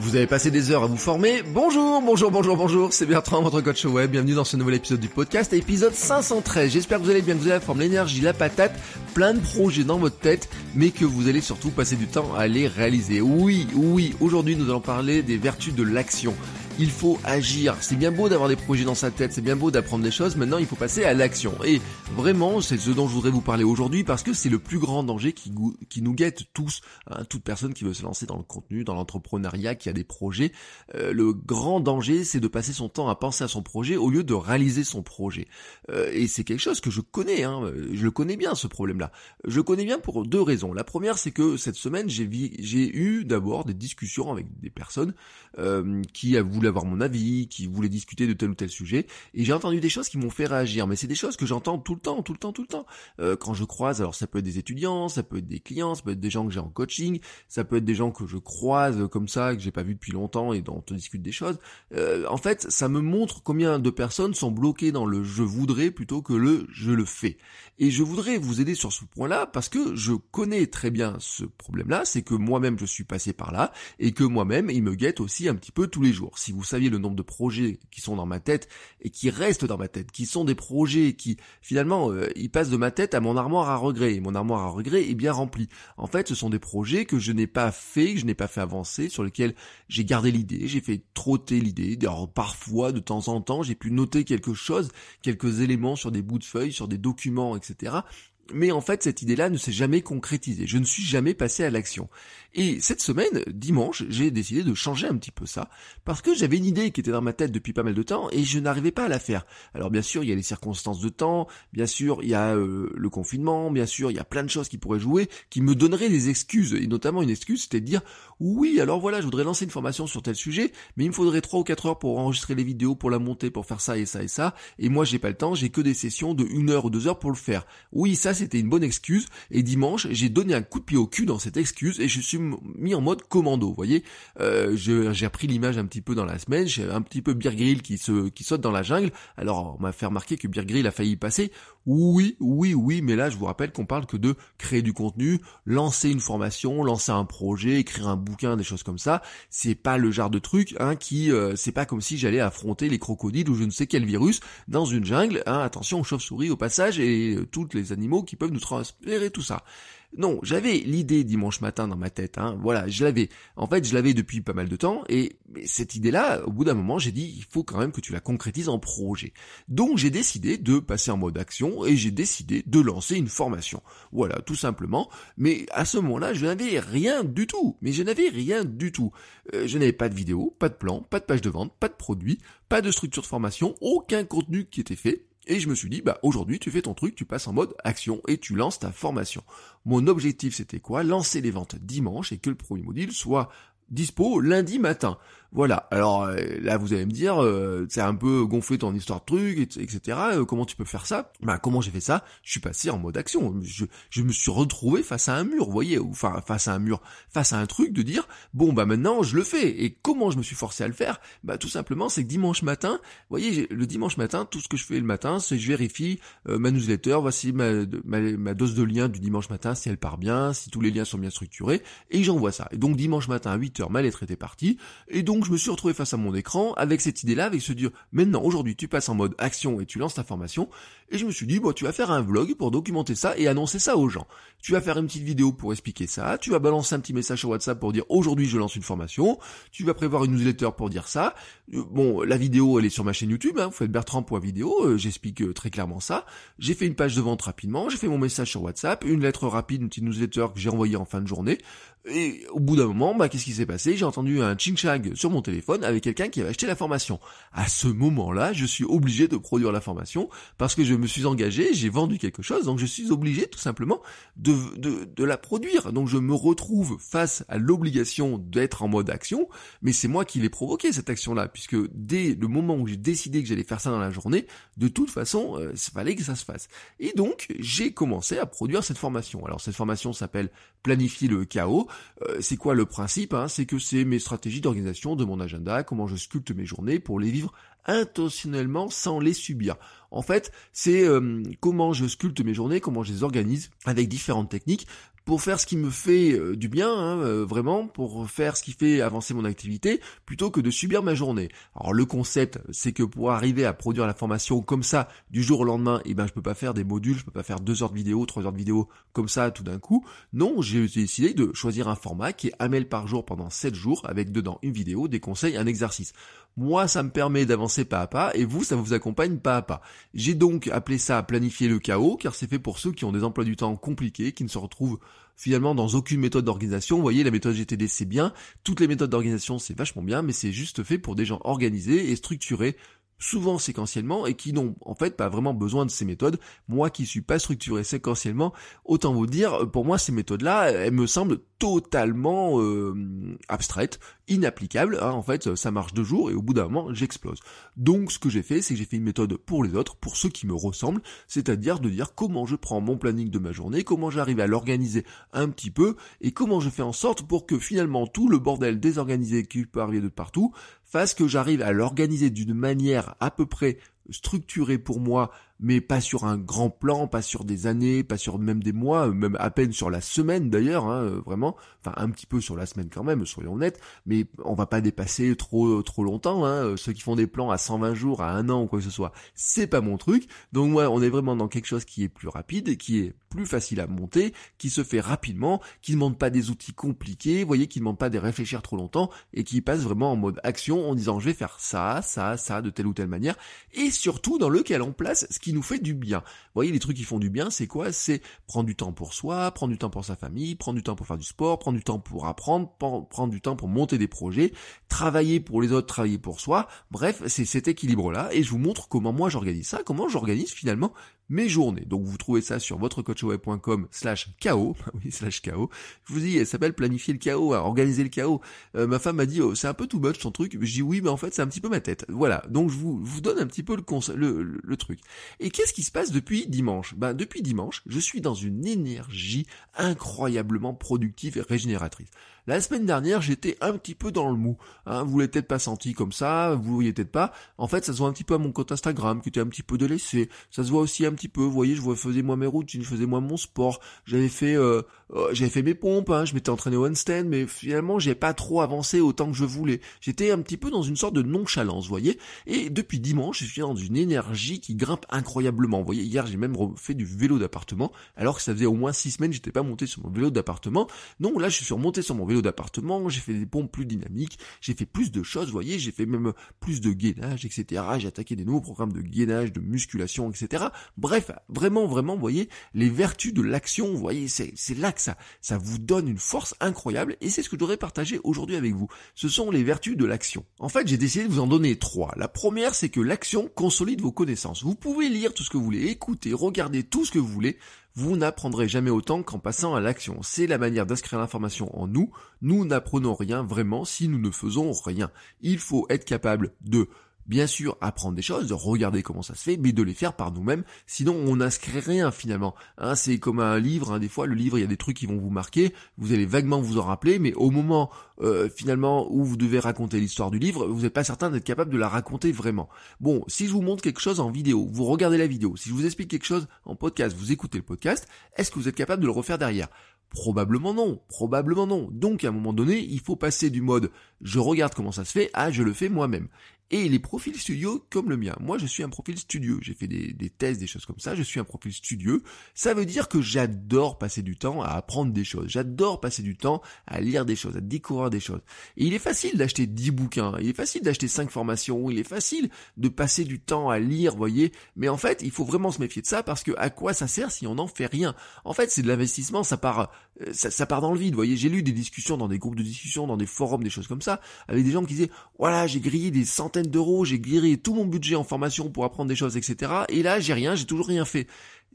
Vous avez passé des heures à vous former. Bonjour, bonjour, bonjour, bonjour. C'est Bertrand, votre coach web. Bienvenue dans ce nouvel épisode du podcast, épisode 513. J'espère que vous allez bien, que vous avez la forme, l'énergie, la patate, plein de projets dans votre tête, mais que vous allez surtout passer du temps à les réaliser. Oui, oui, aujourd'hui nous allons parler des vertus de l'action il faut agir. C'est bien beau d'avoir des projets dans sa tête, c'est bien beau d'apprendre des choses, maintenant il faut passer à l'action. Et vraiment, c'est ce dont je voudrais vous parler aujourd'hui parce que c'est le plus grand danger qui, nous guette tous, hein, toute personne qui veut se lancer dans le contenu, dans l'entrepreneuriat, qui a des projets. Euh, le grand danger, c'est de passer son temps à penser à son projet au lieu de réaliser son projet. Euh, et c'est quelque chose que je connais, hein, je le connais bien ce problème-là. Je le connais bien pour deux raisons. La première, c'est que cette semaine, j'ai eu d'abord des discussions avec des personnes euh, qui voulu avoir mon avis, qui voulaient discuter de tel ou tel sujet, et j'ai entendu des choses qui m'ont fait réagir, mais c'est des choses que j'entends tout le temps, tout le temps, tout le temps. Euh, quand je croise, alors ça peut être des étudiants, ça peut être des clients, ça peut être des gens que j'ai en coaching, ça peut être des gens que je croise comme ça, que j'ai pas vu depuis longtemps et dont on discute des choses. Euh, en fait, ça me montre combien de personnes sont bloquées dans le je voudrais plutôt que le je le fais. Et je voudrais vous aider sur ce point-là parce que je connais très bien ce problème-là, c'est que moi-même je suis passé par là et que moi-même il me guette aussi un petit peu tous les jours. Si saviez le nombre de projets qui sont dans ma tête et qui restent dans ma tête, qui sont des projets qui finalement euh, ils passent de ma tête à mon armoire à regret et mon armoire à regret est bien remplie. En fait, ce sont des projets que je n'ai pas fait, que je n'ai pas fait avancer, sur lesquels j'ai gardé l'idée, j'ai fait trotter l'idée. Parfois, de temps en temps, j'ai pu noter quelque chose, quelques éléments sur des bouts de feuilles, sur des documents, etc. Mais en fait, cette idée-là ne s'est jamais concrétisée. Je ne suis jamais passé à l'action. Et cette semaine, dimanche, j'ai décidé de changer un petit peu ça, parce que j'avais une idée qui était dans ma tête depuis pas mal de temps, et je n'arrivais pas à la faire. Alors bien sûr, il y a les circonstances de temps, bien sûr, il y a euh, le confinement, bien sûr, il y a plein de choses qui pourraient jouer, qui me donneraient des excuses, et notamment une excuse, c'était de dire, oui, alors voilà, je voudrais lancer une formation sur tel sujet, mais il me faudrait 3 ou 4 heures pour enregistrer les vidéos, pour la monter, pour faire ça et ça et ça, et moi j'ai pas le temps, j'ai que des sessions de 1 heure ou 2 heures pour le faire. Oui, ça c'était une bonne excuse, et dimanche, j'ai donné un coup de pied au cul dans cette excuse, et je suis mis en mode commando. Vous voyez, euh, j'ai repris l'image un petit peu dans la semaine. J'ai un petit peu Beer Grill qui se qui saute dans la jungle. Alors on m'a fait remarquer que Beer a failli passer. Oui, oui, oui, mais là je vous rappelle qu'on parle que de créer du contenu, lancer une formation, lancer un projet, écrire un bouquin, des choses comme ça. C'est pas le genre de truc hein, qui, euh, c'est pas comme si j'allais affronter les crocodiles ou je ne sais quel virus dans une jungle. Hein, attention aux chauves-souris au passage et euh, tous les animaux qui peuvent nous transférer tout ça. Non, j'avais l'idée dimanche matin dans ma tête, hein, voilà, je l'avais. En fait, je l'avais depuis pas mal de temps, et cette idée-là, au bout d'un moment, j'ai dit, il faut quand même que tu la concrétises en projet. Donc j'ai décidé de passer en mode action, et j'ai décidé de lancer une formation. Voilà, tout simplement. Mais à ce moment-là, je n'avais rien du tout. Mais je n'avais rien du tout. Euh, je n'avais pas de vidéo, pas de plan, pas de page de vente, pas de produit, pas de structure de formation, aucun contenu qui était fait. Et je me suis dit, bah aujourd'hui tu fais ton truc, tu passes en mode action et tu lances ta formation. Mon objectif c'était quoi? Lancer les ventes dimanche et que le premier module soit dispo lundi matin. Voilà. Alors euh, là, vous allez me dire, euh, c'est un peu gonflé ton histoire de truc, etc. Euh, comment tu peux faire ça? Bah comment j'ai fait ça? Je suis passé en mode action. Je, je me suis retrouvé face à un mur, vous voyez, enfin face à un mur, face à un truc de dire, bon bah maintenant je le fais. Et comment je me suis forcé à le faire? Bah tout simplement, c'est que dimanche matin, vous voyez, le dimanche matin, tout ce que je fais le matin, c'est je vérifie ma newsletter, voici ma, dose de liens du dimanche matin, si elle part bien, si tous les liens sont bien structurés, et j'envoie ça. Et donc dimanche matin à 8h, ma lettre était partie, et donc je me suis retrouvé face à mon écran avec cette idée-là, avec se dire, maintenant, aujourd'hui, tu passes en mode action et tu lances ta formation. Et je me suis dit, bon, tu vas faire un vlog pour documenter ça et annoncer ça aux gens. Tu vas faire une petite vidéo pour expliquer ça. Tu vas balancer un petit message sur WhatsApp pour dire, aujourd'hui, je lance une formation. Tu vas prévoir une newsletter pour dire ça. Euh, bon, la vidéo, elle est sur ma chaîne YouTube. Hein, vous faites Bertrand.video. Euh, J'explique euh, très clairement ça. J'ai fait une page de vente rapidement. J'ai fait mon message sur WhatsApp. Une lettre rapide, une petite newsletter que j'ai envoyée en fin de journée. Et au bout d'un moment, bah, qu'est-ce qui s'est passé? J'ai entendu un ching-chang sur mon téléphone avec quelqu'un qui avait acheté la formation. À ce moment-là, je suis obligé de produire la formation parce que je me suis engagé, j'ai vendu quelque chose, donc je suis obligé tout simplement de, de, de la produire. Donc je me retrouve face à l'obligation d'être en mode action, mais c'est moi qui l'ai provoqué cette action-là, puisque dès le moment où j'ai décidé que j'allais faire ça dans la journée, de toute façon, euh, il fallait que ça se fasse. Et donc, j'ai commencé à produire cette formation. Alors cette formation s'appelle Planifier le chaos. Euh, c'est quoi le principe hein? C'est que c'est mes stratégies d'organisation de mon agenda, comment je sculpte mes journées pour les vivre intentionnellement sans les subir. En fait, c'est euh, comment je sculpte mes journées, comment je les organise avec différentes techniques pour faire ce qui me fait euh, du bien, hein, euh, vraiment, pour faire ce qui fait avancer mon activité, plutôt que de subir ma journée. Alors le concept, c'est que pour arriver à produire la formation comme ça, du jour au lendemain, eh ben je peux pas faire des modules, je peux pas faire deux heures de vidéo, trois heures de vidéo comme ça tout d'un coup. Non, j'ai décidé de choisir un format qui est un mail par jour pendant 7 jours, avec dedans une vidéo, des conseils, un exercice. Moi, ça me permet d'avancer pas à pas, et vous, ça vous accompagne pas à pas. J'ai donc appelé ça planifier le chaos, car c'est fait pour ceux qui ont des emplois du temps compliqués, qui ne se retrouvent finalement dans aucune méthode d'organisation. Vous voyez, la méthode GTD c'est bien, toutes les méthodes d'organisation c'est vachement bien, mais c'est juste fait pour des gens organisés et structurés souvent séquentiellement et qui n'ont en fait pas vraiment besoin de ces méthodes. Moi qui suis pas structuré séquentiellement, autant vous dire, pour moi ces méthodes-là, elles me semblent totalement euh, abstraite, inapplicable. Hein, en fait, ça marche deux jours et au bout d'un moment, j'explose. Donc, ce que j'ai fait, c'est que j'ai fait une méthode pour les autres, pour ceux qui me ressemblent, c'est-à-dire de dire comment je prends mon planning de ma journée, comment j'arrive à l'organiser un petit peu et comment je fais en sorte pour que finalement tout le bordel désorganisé qui peut arriver de partout fasse que j'arrive à l'organiser d'une manière à peu près structurée pour moi mais pas sur un grand plan, pas sur des années, pas sur même des mois, même à peine sur la semaine d'ailleurs, hein, euh, vraiment, enfin un petit peu sur la semaine quand même, soyons honnêtes, mais on va pas dépasser trop trop longtemps, hein, euh, ceux qui font des plans à 120 jours, à un an ou quoi que ce soit, c'est pas mon truc, donc moi on est vraiment dans quelque chose qui est plus rapide, qui est plus facile à monter, qui se fait rapidement, qui ne demande pas des outils compliqués, vous voyez, qui ne demande pas de réfléchir trop longtemps, et qui passe vraiment en mode action en disant je vais faire ça, ça, ça, de telle ou telle manière, et surtout dans lequel on place ce qui nous fait du bien. Vous voyez, les trucs qui font du bien, c'est quoi? C'est prendre du temps pour soi, prendre du temps pour sa famille, prendre du temps pour faire du sport, prendre du temps pour apprendre, prendre du temps pour monter des projets, travailler pour les autres, travailler pour soi. Bref, c'est cet équilibre-là, et je vous montre comment moi j'organise ça, comment j'organise finalement mes journées. Donc vous trouvez ça sur votrecoachweb.com slash KO, oui slash KO. Je vous dis, elle s'appelle planifier le chaos, organiser le chaos. Euh, ma femme m'a dit, oh, c'est un peu too much ton truc. Je dis oui, mais en fait c'est un petit peu ma tête. Voilà, donc je vous, vous donne un petit peu le, le, le, truc. Et qu'est-ce qui se passe depuis dimanche? Ben depuis dimanche, je suis dans une énergie incroyablement productive et régénératrice. La semaine dernière, j'étais un petit peu dans le mou. Hein, vous l'avez peut-être pas senti comme ça, vous voyez peut-être pas. En fait, ça se voit un petit peu à mon compte Instagram qui était un petit peu délaissé. Ça se voit aussi un petit peu. Vous voyez, je faisais moi mes routines, je faisais moi mon sport. J'avais fait, euh, j'avais fait mes pompes. Hein, je m'étais entraîné au handstand, mais finalement, j'ai pas trop avancé autant que je voulais. J'étais un petit peu dans une sorte de nonchalance, vous voyez. Et depuis dimanche, je suis dans une énergie qui grimpe incroyablement. Vous voyez, hier, j'ai même fait du vélo d'appartement, alors que ça faisait au moins six semaines, j'étais pas monté sur mon vélo d'appartement. Non, là, je suis remonté sur mon vélo d'appartement, j'ai fait des pompes plus dynamiques, j'ai fait plus de choses, vous voyez, j'ai fait même plus de gainage, etc. J'ai attaqué des nouveaux programmes de gainage, de musculation, etc. Bref, vraiment, vraiment, vous voyez, les vertus de l'action, vous voyez, c'est là ça vous donne une force incroyable, et c'est ce que je voudrais partager aujourd'hui avec vous. Ce sont les vertus de l'action. En fait, j'ai décidé de vous en donner trois. La première, c'est que l'action consolide vos connaissances. Vous pouvez lire tout ce que vous voulez, écouter, regarder tout ce que vous voulez, vous n'apprendrez jamais autant qu'en passant à l'action. C'est la manière d'inscrire l'information en nous. Nous n'apprenons rien vraiment si nous ne faisons rien. Il faut être capable de bien sûr apprendre des choses, de regarder comment ça se fait, mais de les faire par nous-mêmes, sinon on n'inscrit rien finalement. Hein, c'est comme un livre, hein, des fois le livre il y a des trucs qui vont vous marquer, vous allez vaguement vous en rappeler, mais au moment euh, finalement où vous devez raconter l'histoire du livre, vous n'êtes pas certain d'être capable de la raconter vraiment. Bon, si je vous montre quelque chose en vidéo, vous regardez la vidéo, si je vous explique quelque chose en podcast, vous écoutez le podcast, est-ce que vous êtes capable de le refaire derrière? Probablement non, probablement non. Donc à un moment donné, il faut passer du mode je regarde comment ça se fait à je le fais moi-même. Et les profils studieux comme le mien. Moi, je suis un profil studieux. J'ai fait des, des, tests, des choses comme ça. Je suis un profil studieux. Ça veut dire que j'adore passer du temps à apprendre des choses. J'adore passer du temps à lire des choses, à découvrir des choses. Et il est facile d'acheter 10 bouquins. Il est facile d'acheter 5 formations. Il est facile de passer du temps à lire, voyez. Mais en fait, il faut vraiment se méfier de ça parce que à quoi ça sert si on n'en fait rien? En fait, c'est de l'investissement. Ça part, euh, ça, ça part dans le vide, voyez. J'ai lu des discussions dans des groupes de discussion, dans des forums, des choses comme ça, avec des gens qui disaient, voilà, j'ai grillé des centaines d'euros, j'ai grillé tout mon budget en formation pour apprendre des choses, etc. Et là, j'ai rien, j'ai toujours rien fait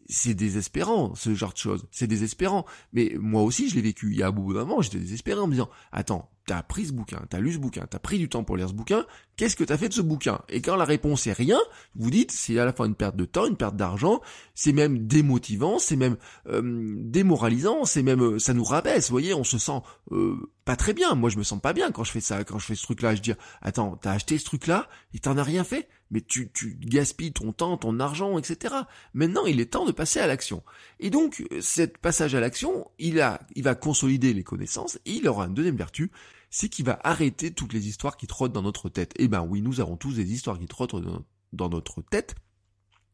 c'est désespérant, ce genre de choses. C'est désespérant. Mais moi aussi, je l'ai vécu. Il y a un bout d'un moment, j'étais désespéré en me disant, attends, t'as pris ce bouquin, t'as lu ce bouquin, t'as pris du temps pour lire ce bouquin, qu'est-ce que t'as fait de ce bouquin? Et quand la réponse est rien, vous dites, c'est à la fois une perte de temps, une perte d'argent, c'est même démotivant, c'est même euh, démoralisant, c'est même, euh, ça nous rabaisse, vous voyez, on se sent euh, pas très bien. Moi, je me sens pas bien quand je fais ça, quand je fais ce truc-là. Je dis, attends, t'as acheté ce truc-là et t'en as rien fait? Mais tu, gaspilles ton temps, ton argent, etc. Maintenant, il est temps de passer à l'action. Et donc, cet passage à l'action, il va consolider les connaissances et il aura une deuxième vertu, c'est qu'il va arrêter toutes les histoires qui trottent dans notre tête. Eh ben oui, nous avons tous des histoires qui trottent dans notre tête.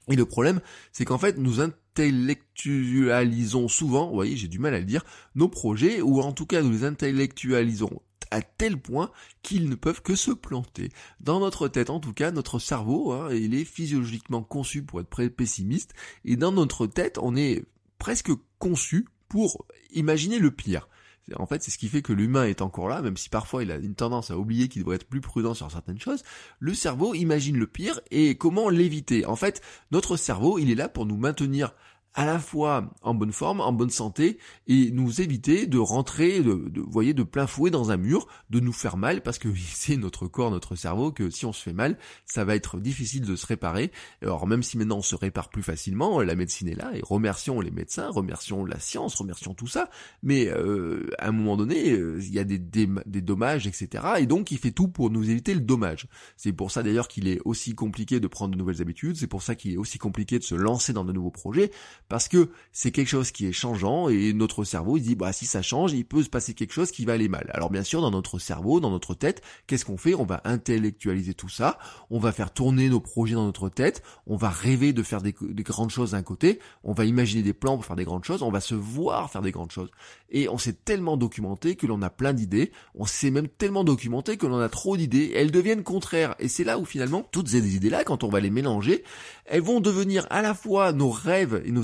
Et le problème, c'est qu'en fait, nous intellectualisons souvent, vous voyez, j'ai du mal à le dire, nos projets, ou en tout cas, nous les intellectualisons à tel point qu'ils ne peuvent que se planter. Dans notre tête, en tout cas, notre cerveau, hein, il est physiologiquement conçu pour être pessimiste, et dans notre tête, on est presque conçu pour imaginer le pire. En fait, c'est ce qui fait que l'humain est encore là, même si parfois il a une tendance à oublier qu'il devrait être plus prudent sur certaines choses. Le cerveau imagine le pire et comment l'éviter? En fait, notre cerveau, il est là pour nous maintenir à la fois en bonne forme, en bonne santé, et nous éviter de rentrer, de, de voyez, de plein fouet dans un mur, de nous faire mal, parce que c'est notre corps, notre cerveau, que si on se fait mal, ça va être difficile de se réparer. Alors même si maintenant on se répare plus facilement, la médecine est là, et remercions les médecins, remercions la science, remercions tout ça, mais euh, à un moment donné, euh, il y a des, des, des dommages, etc. Et donc il fait tout pour nous éviter le dommage. C'est pour ça d'ailleurs qu'il est aussi compliqué de prendre de nouvelles habitudes, c'est pour ça qu'il est aussi compliqué de se lancer dans de nouveaux projets, parce que c'est quelque chose qui est changeant et notre cerveau il dit bah si ça change il peut se passer quelque chose qui va aller mal. Alors bien sûr dans notre cerveau, dans notre tête, qu'est-ce qu'on fait? On va intellectualiser tout ça, on va faire tourner nos projets dans notre tête, on va rêver de faire des, grandes choses d'un côté, on va imaginer des plans pour faire des grandes choses, on va se voir faire des grandes choses. Et on s'est tellement documenté que l'on a plein d'idées, on s'est même tellement documenté que l'on a trop d'idées, elles deviennent contraires. Et c'est là où finalement toutes ces idées-là, quand on va les mélanger, elles vont devenir à la fois nos rêves et nos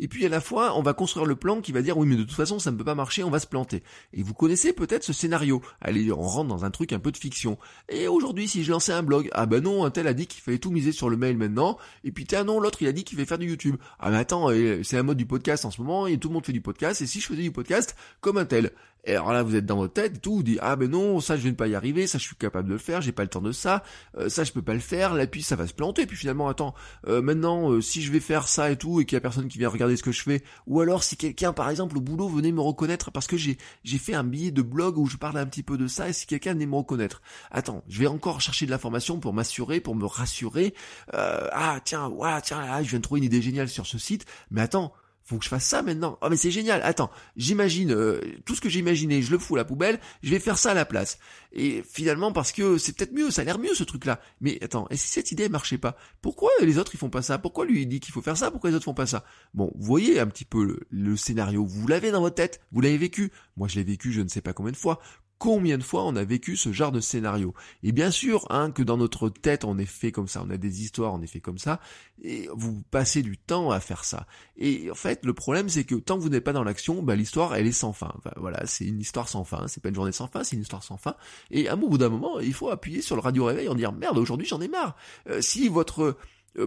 et puis à la fois on va construire le plan qui va dire oui mais de toute façon ça ne peut pas marcher, on va se planter. Et vous connaissez peut-être ce scénario. Allez, on rentre dans un truc un peu de fiction. Et aujourd'hui si je lançais un blog, ah ben non, un tel a dit qu'il fallait tout miser sur le mail maintenant, et puis tiens non, l'autre il a dit qu'il fallait faire du YouTube. Ah mais attends, c'est la mode du podcast en ce moment, et tout le monde fait du podcast, et si je faisais du podcast comme un tel, et alors là, vous êtes dans votre tête et tout, vous dites, ah ben non, ça je vais pas y arriver, ça je suis capable de le faire, j'ai pas le temps de ça, euh, ça je peux pas le faire, là puis ça va se planter, puis finalement, attends, euh, maintenant, euh, si je vais faire ça et tout, et qu'il y a personne qui vient regarder ce que je fais, ou alors si quelqu'un, par exemple, au boulot venait me reconnaître parce que j'ai, j'ai fait un billet de blog où je parle un petit peu de ça, et si quelqu'un venait me reconnaître, attends, je vais encore chercher de l'information pour m'assurer, pour me rassurer, ah tiens, ouais, tiens, je viens de trouver une idée géniale sur ce site, mais attends, faut que je fasse ça maintenant. Oh mais c'est génial. Attends, j'imagine euh, tout ce que j'ai imaginé, je le fous à la poubelle, je vais faire ça à la place. Et finalement parce que c'est peut-être mieux, ça a l'air mieux ce truc-là. Mais attends, et si cette idée ne marchait pas Pourquoi les autres ils font pas ça? Pourquoi lui il dit qu'il faut faire ça? Pourquoi les autres font pas ça? Bon, vous voyez un petit peu le scénario, vous l'avez dans votre tête, vous l'avez vécu. Moi je l'ai vécu je ne sais pas combien de fois. Combien de fois on a vécu ce genre de scénario Et bien sûr, hein, que dans notre tête on est fait comme ça, on a des histoires, on est fait comme ça, et vous passez du temps à faire ça. Et en fait, le problème c'est que tant que vous n'êtes pas dans l'action, bah, l'histoire elle est sans fin. voilà, c'est une histoire sans fin, c'est pas une journée sans fin, c'est une histoire sans fin. Et à un bout d'un moment, il faut appuyer sur le radio réveil en dire merde, aujourd'hui j'en ai marre. Euh, si votre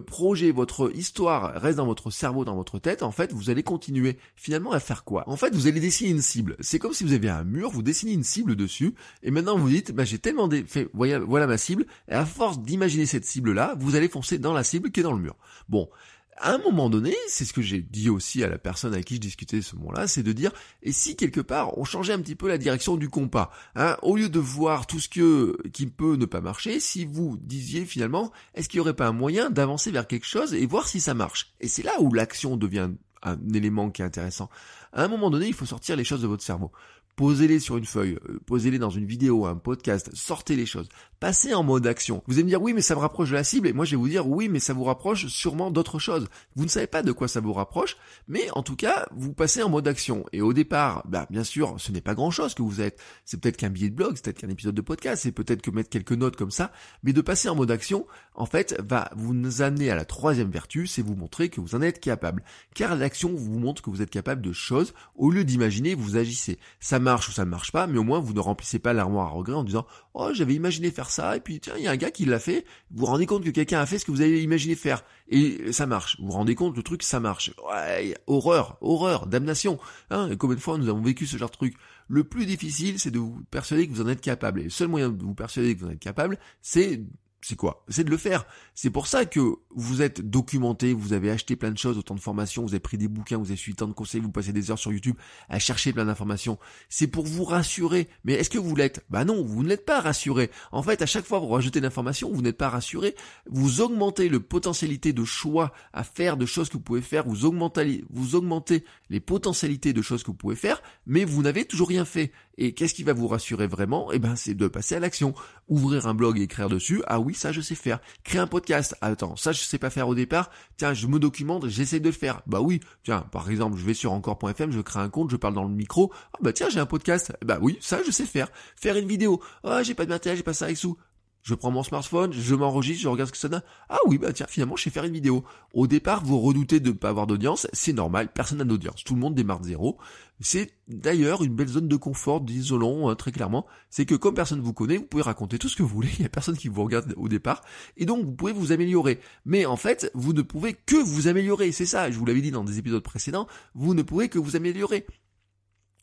projet, votre histoire reste dans votre cerveau, dans votre tête, en fait, vous allez continuer finalement à faire quoi? En fait, vous allez dessiner une cible. C'est comme si vous aviez un mur, vous dessinez une cible dessus, et maintenant vous dites, bah, j'ai tellement fait, voilà, voilà ma cible, et à force d'imaginer cette cible-là, vous allez foncer dans la cible qui est dans le mur. Bon, à un moment donné, c'est ce que j'ai dit aussi à la personne avec qui je discutais ce moment-là, c'est de dire, et si quelque part on changeait un petit peu la direction du compas, hein, au lieu de voir tout ce que, qui peut ne pas marcher, si vous disiez finalement, est-ce qu'il n'y aurait pas un moyen d'avancer vers quelque chose et voir si ça marche? Et c'est là où l'action devient un élément qui est intéressant. À un moment donné, il faut sortir les choses de votre cerveau. Posez-les sur une feuille, euh, posez-les dans une vidéo, un podcast, sortez les choses. Passez en mode action. Vous allez me dire oui mais ça me rapproche de la cible et moi je vais vous dire oui mais ça vous rapproche sûrement d'autres choses. Vous ne savez pas de quoi ça vous rapproche, mais en tout cas vous passez en mode action. Et au départ, bah, bien sûr ce n'est pas grand chose que vous êtes. C'est peut-être qu'un billet de blog, c'est peut-être qu'un épisode de podcast, c'est peut-être que mettre quelques notes comme ça, mais de passer en mode action, en fait, va vous amener à la troisième vertu, c'est vous montrer que vous en êtes capable. Car l'action vous montre que vous êtes capable de choses, au lieu d'imaginer, vous agissez. Marche ou ça ne marche pas, mais au moins vous ne remplissez pas l'armoire à regret en disant oh j'avais imaginé faire ça et puis tiens il y a un gars qui l'a fait. Vous vous rendez compte que quelqu'un a fait ce que vous avez imaginé faire et ça marche. Vous vous rendez compte le truc ça marche. Ouais, horreur, horreur, damnation. Hein, combien de fois nous avons vécu ce genre de truc Le plus difficile c'est de vous persuader que vous en êtes capable. Et le seul moyen de vous persuader que vous en êtes capable, c'est c'est quoi? C'est de le faire. C'est pour ça que vous êtes documenté, vous avez acheté plein de choses, autant de formations, vous avez pris des bouquins, vous avez suivi tant de conseils, vous passez des heures sur YouTube à chercher plein d'informations. C'est pour vous rassurer. Mais est-ce que vous l'êtes? Bah non, vous ne l'êtes pas rassuré. En fait, à chaque fois que vous rajoutez d'informations, vous n'êtes pas rassuré. Vous augmentez le potentialité de choix à faire, de choses que vous pouvez faire, vous augmentez, vous augmentez les potentialités de choses que vous pouvez faire, mais vous n'avez toujours rien fait. Et qu'est-ce qui va vous rassurer vraiment? Eh ben, c'est de passer à l'action. Ouvrir un blog et écrire dessus. Ah oui, ça je sais faire. Créer un podcast. Attends, ça je sais pas faire au départ. Tiens, je me documente, j'essaie de le faire. Bah oui. Tiens, par exemple, je vais sur encore.fm, je crée un compte, je parle dans le micro. Ah bah tiens, j'ai un podcast. Bah oui, ça je sais faire. Faire une vidéo. Ah, j'ai pas de matériel, j'ai pas ça avec sous. Je prends mon smartphone, je m'enregistre, je regarde ce que ça donne. Ah oui, bah tiens, finalement, je sais faire une vidéo. Au départ, vous redoutez de pas avoir d'audience, c'est normal, personne n'a d'audience. Tout le monde démarre de zéro. C'est d'ailleurs une belle zone de confort, d'isolant, hein, très clairement. C'est que comme personne vous connaît, vous pouvez raconter tout ce que vous voulez, il y a personne qui vous regarde au départ, et donc vous pouvez vous améliorer. Mais en fait, vous ne pouvez que vous améliorer, c'est ça, je vous l'avais dit dans des épisodes précédents, vous ne pouvez que vous améliorer.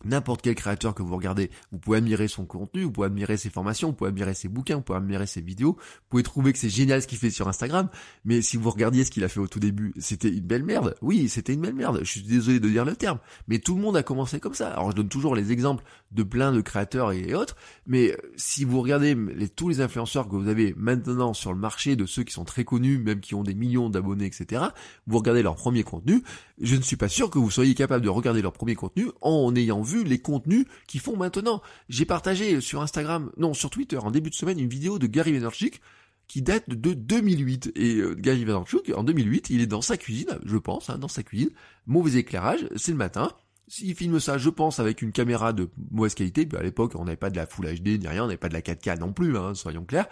N'importe quel créateur que vous regardez, vous pouvez admirer son contenu, vous pouvez admirer ses formations, vous pouvez admirer ses bouquins, vous pouvez admirer ses vidéos, vous pouvez trouver que c'est génial ce qu'il fait sur Instagram, mais si vous regardiez ce qu'il a fait au tout début, c'était une belle merde. Oui, c'était une belle merde. Je suis désolé de dire le terme, mais tout le monde a commencé comme ça. Alors je donne toujours les exemples de plein de créateurs et autres, mais euh, si vous regardez tous les influenceurs que vous avez maintenant sur le marché, de ceux qui sont très connus, même qui ont des millions d'abonnés, etc., vous regardez leur premier contenu, je ne suis pas sûr que vous soyez capable de regarder leur premier contenu en ayant vu les contenus qu'ils font maintenant. J'ai partagé sur Instagram, non, sur Twitter, en début de semaine, une vidéo de Gary Vaynerchuk qui date de 2008. Et euh, Gary Vaynerchuk, en 2008, il est dans sa cuisine, je pense, hein, dans sa cuisine, mauvais éclairage, c'est le matin, s'il filme ça, je pense, avec une caméra de mauvaise qualité, puis à l'époque, on n'avait pas de la Full HD ni rien, on n'avait pas de la 4K non plus, hein, soyons clairs.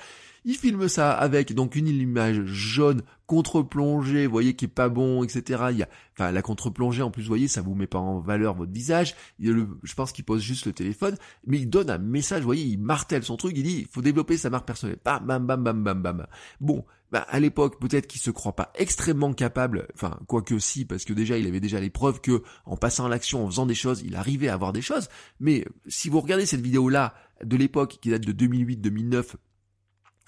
Il filme ça avec donc une image jaune contre-plongée, vous voyez, qui est pas bon, etc. Il y a, enfin, la contre-plongée, en plus, vous voyez, ça vous met pas en valeur votre visage. Il le, je pense qu'il pose juste le téléphone, mais il donne un message, vous voyez, il martèle son truc, il dit, il faut développer sa marque personnelle. Bam, bam, bam, bam, bam, bam. Bon, bah, à l'époque, peut-être qu'il se croit pas extrêmement capable, enfin, quoique si, parce que déjà, il avait déjà les preuves que, en passant à l'action, en faisant des choses, il arrivait à avoir des choses. Mais, si vous regardez cette vidéo-là, de l'époque, qui date de 2008-2009,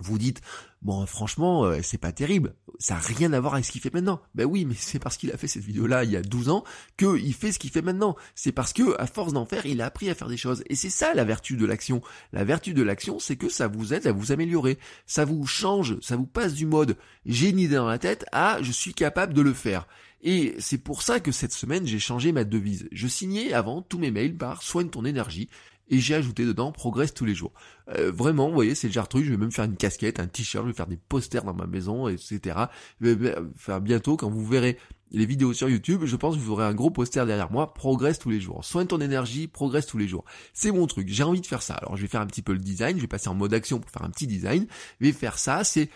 vous dites bon franchement euh, c'est pas terrible. Ça a rien à voir avec ce qu'il fait maintenant. Ben oui mais c'est parce qu'il a fait cette vidéo là il y a 12 ans qu'il fait ce qu'il fait maintenant. C'est parce que à force d'en faire il a appris à faire des choses. Et c'est ça la vertu de l'action. La vertu de l'action c'est que ça vous aide à vous améliorer. Ça vous change ça vous passe du mode j'ai une idée dans la tête à je suis capable de le faire. Et c'est pour ça que cette semaine j'ai changé ma devise. Je signais avant tous mes mails par soigne ton énergie et j'ai ajouté dedans progresse tous les jours. Euh, vraiment, vous voyez, c'est le genre de truc, je vais même faire une casquette, un t-shirt, je vais faire des posters dans ma maison, etc. Faire bientôt, quand vous verrez les vidéos sur YouTube, je pense que vous aurez un gros poster derrière moi, progresse tous les jours. Soigne ton énergie, progresse tous les jours. C'est mon truc, j'ai envie de faire ça. Alors je vais faire un petit peu le design, je vais passer en mode action pour faire un petit design. Je vais faire ça, c'est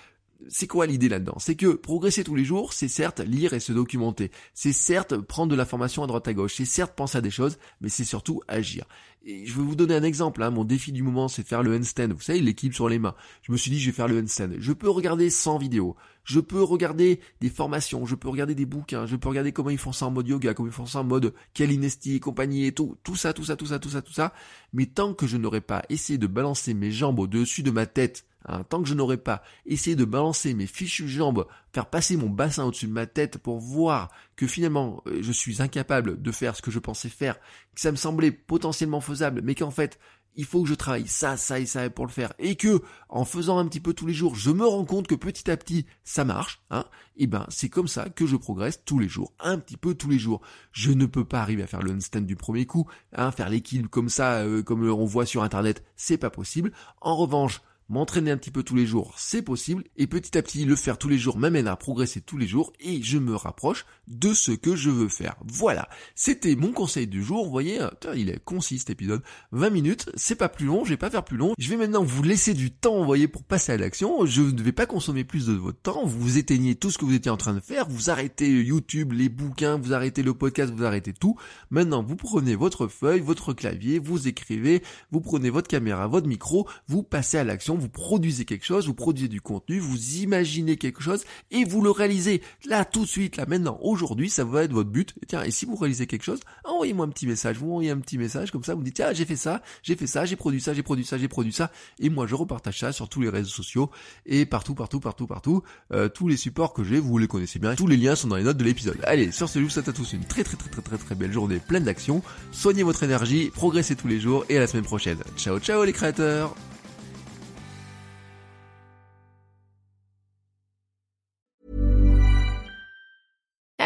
c'est quoi l'idée là-dedans? C'est que progresser tous les jours, c'est certes lire et se documenter, c'est certes prendre de l'information à droite à gauche, c'est certes penser à des choses, mais c'est surtout agir. Et je vais vous donner un exemple, hein. mon défi du moment c'est de faire le handstand, vous savez l'équipe sur les mains. Je me suis dit je vais faire le handstand. Je peux regarder 100 vidéos, je peux regarder des formations, je peux regarder des bouquins, je peux regarder comment ils font ça en mode yoga, comment ils font ça en mode Kalinesti et compagnie et tout, tout ça, tout ça, tout ça, tout ça, tout ça. Mais tant que je n'aurai pas essayé de balancer mes jambes au-dessus de ma tête hein, tant que je n'aurai pas essayé de balancer mes fichues jambes, faire passer mon bassin au-dessus de ma tête pour voir que finalement euh, je suis incapable de faire ce que je pensais faire, que ça me semblait potentiellement faisable, mais qu'en fait il faut que je travaille ça, ça et ça pour le faire, et que en faisant un petit peu tous les jours, je me rends compte que petit à petit ça marche, hein, et ben c'est comme ça que je progresse tous les jours, un petit peu tous les jours. Je ne peux pas arriver à faire le handstand du premier coup, hein, faire l'équilibre comme ça, euh, comme on voit sur internet, c'est pas possible. En revanche, m'entraîner un petit peu tous les jours, c'est possible, et petit à petit le faire tous les jours m'amène à progresser tous les jours, et je me rapproche de ce que je veux faire. Voilà, c'était mon conseil du jour, vous voyez, euh, il est concis cet épisode, 20 minutes, c'est pas plus long, je vais pas faire plus long, je vais maintenant vous laisser du temps, vous voyez, pour passer à l'action, je ne vais pas consommer plus de votre temps, vous éteignez tout ce que vous étiez en train de faire, vous arrêtez YouTube, les bouquins, vous arrêtez le podcast, vous arrêtez tout, maintenant vous prenez votre feuille, votre clavier, vous écrivez, vous prenez votre caméra, votre micro, vous passez à l'action, vous produisez quelque chose, vous produisez du contenu, vous imaginez quelque chose et vous le réalisez. Là tout de suite, là maintenant, aujourd'hui, ça va être votre but. Et tiens, et si vous réalisez quelque chose, envoyez-moi un petit message, vous envoyez un petit message comme ça, vous dites tiens, j'ai fait ça, j'ai fait ça, j'ai produit ça, j'ai produit ça, j'ai produit ça, et moi je repartage ça sur tous les réseaux sociaux et partout, partout, partout, partout, euh, tous les supports que j'ai, vous les connaissez bien, tous les liens sont dans les notes de l'épisode. Allez, sur ce, je vous souhaite à tous une très très très très très très belle journée pleine d'action, soignez votre énergie, progressez tous les jours et à la semaine prochaine. Ciao ciao les créateurs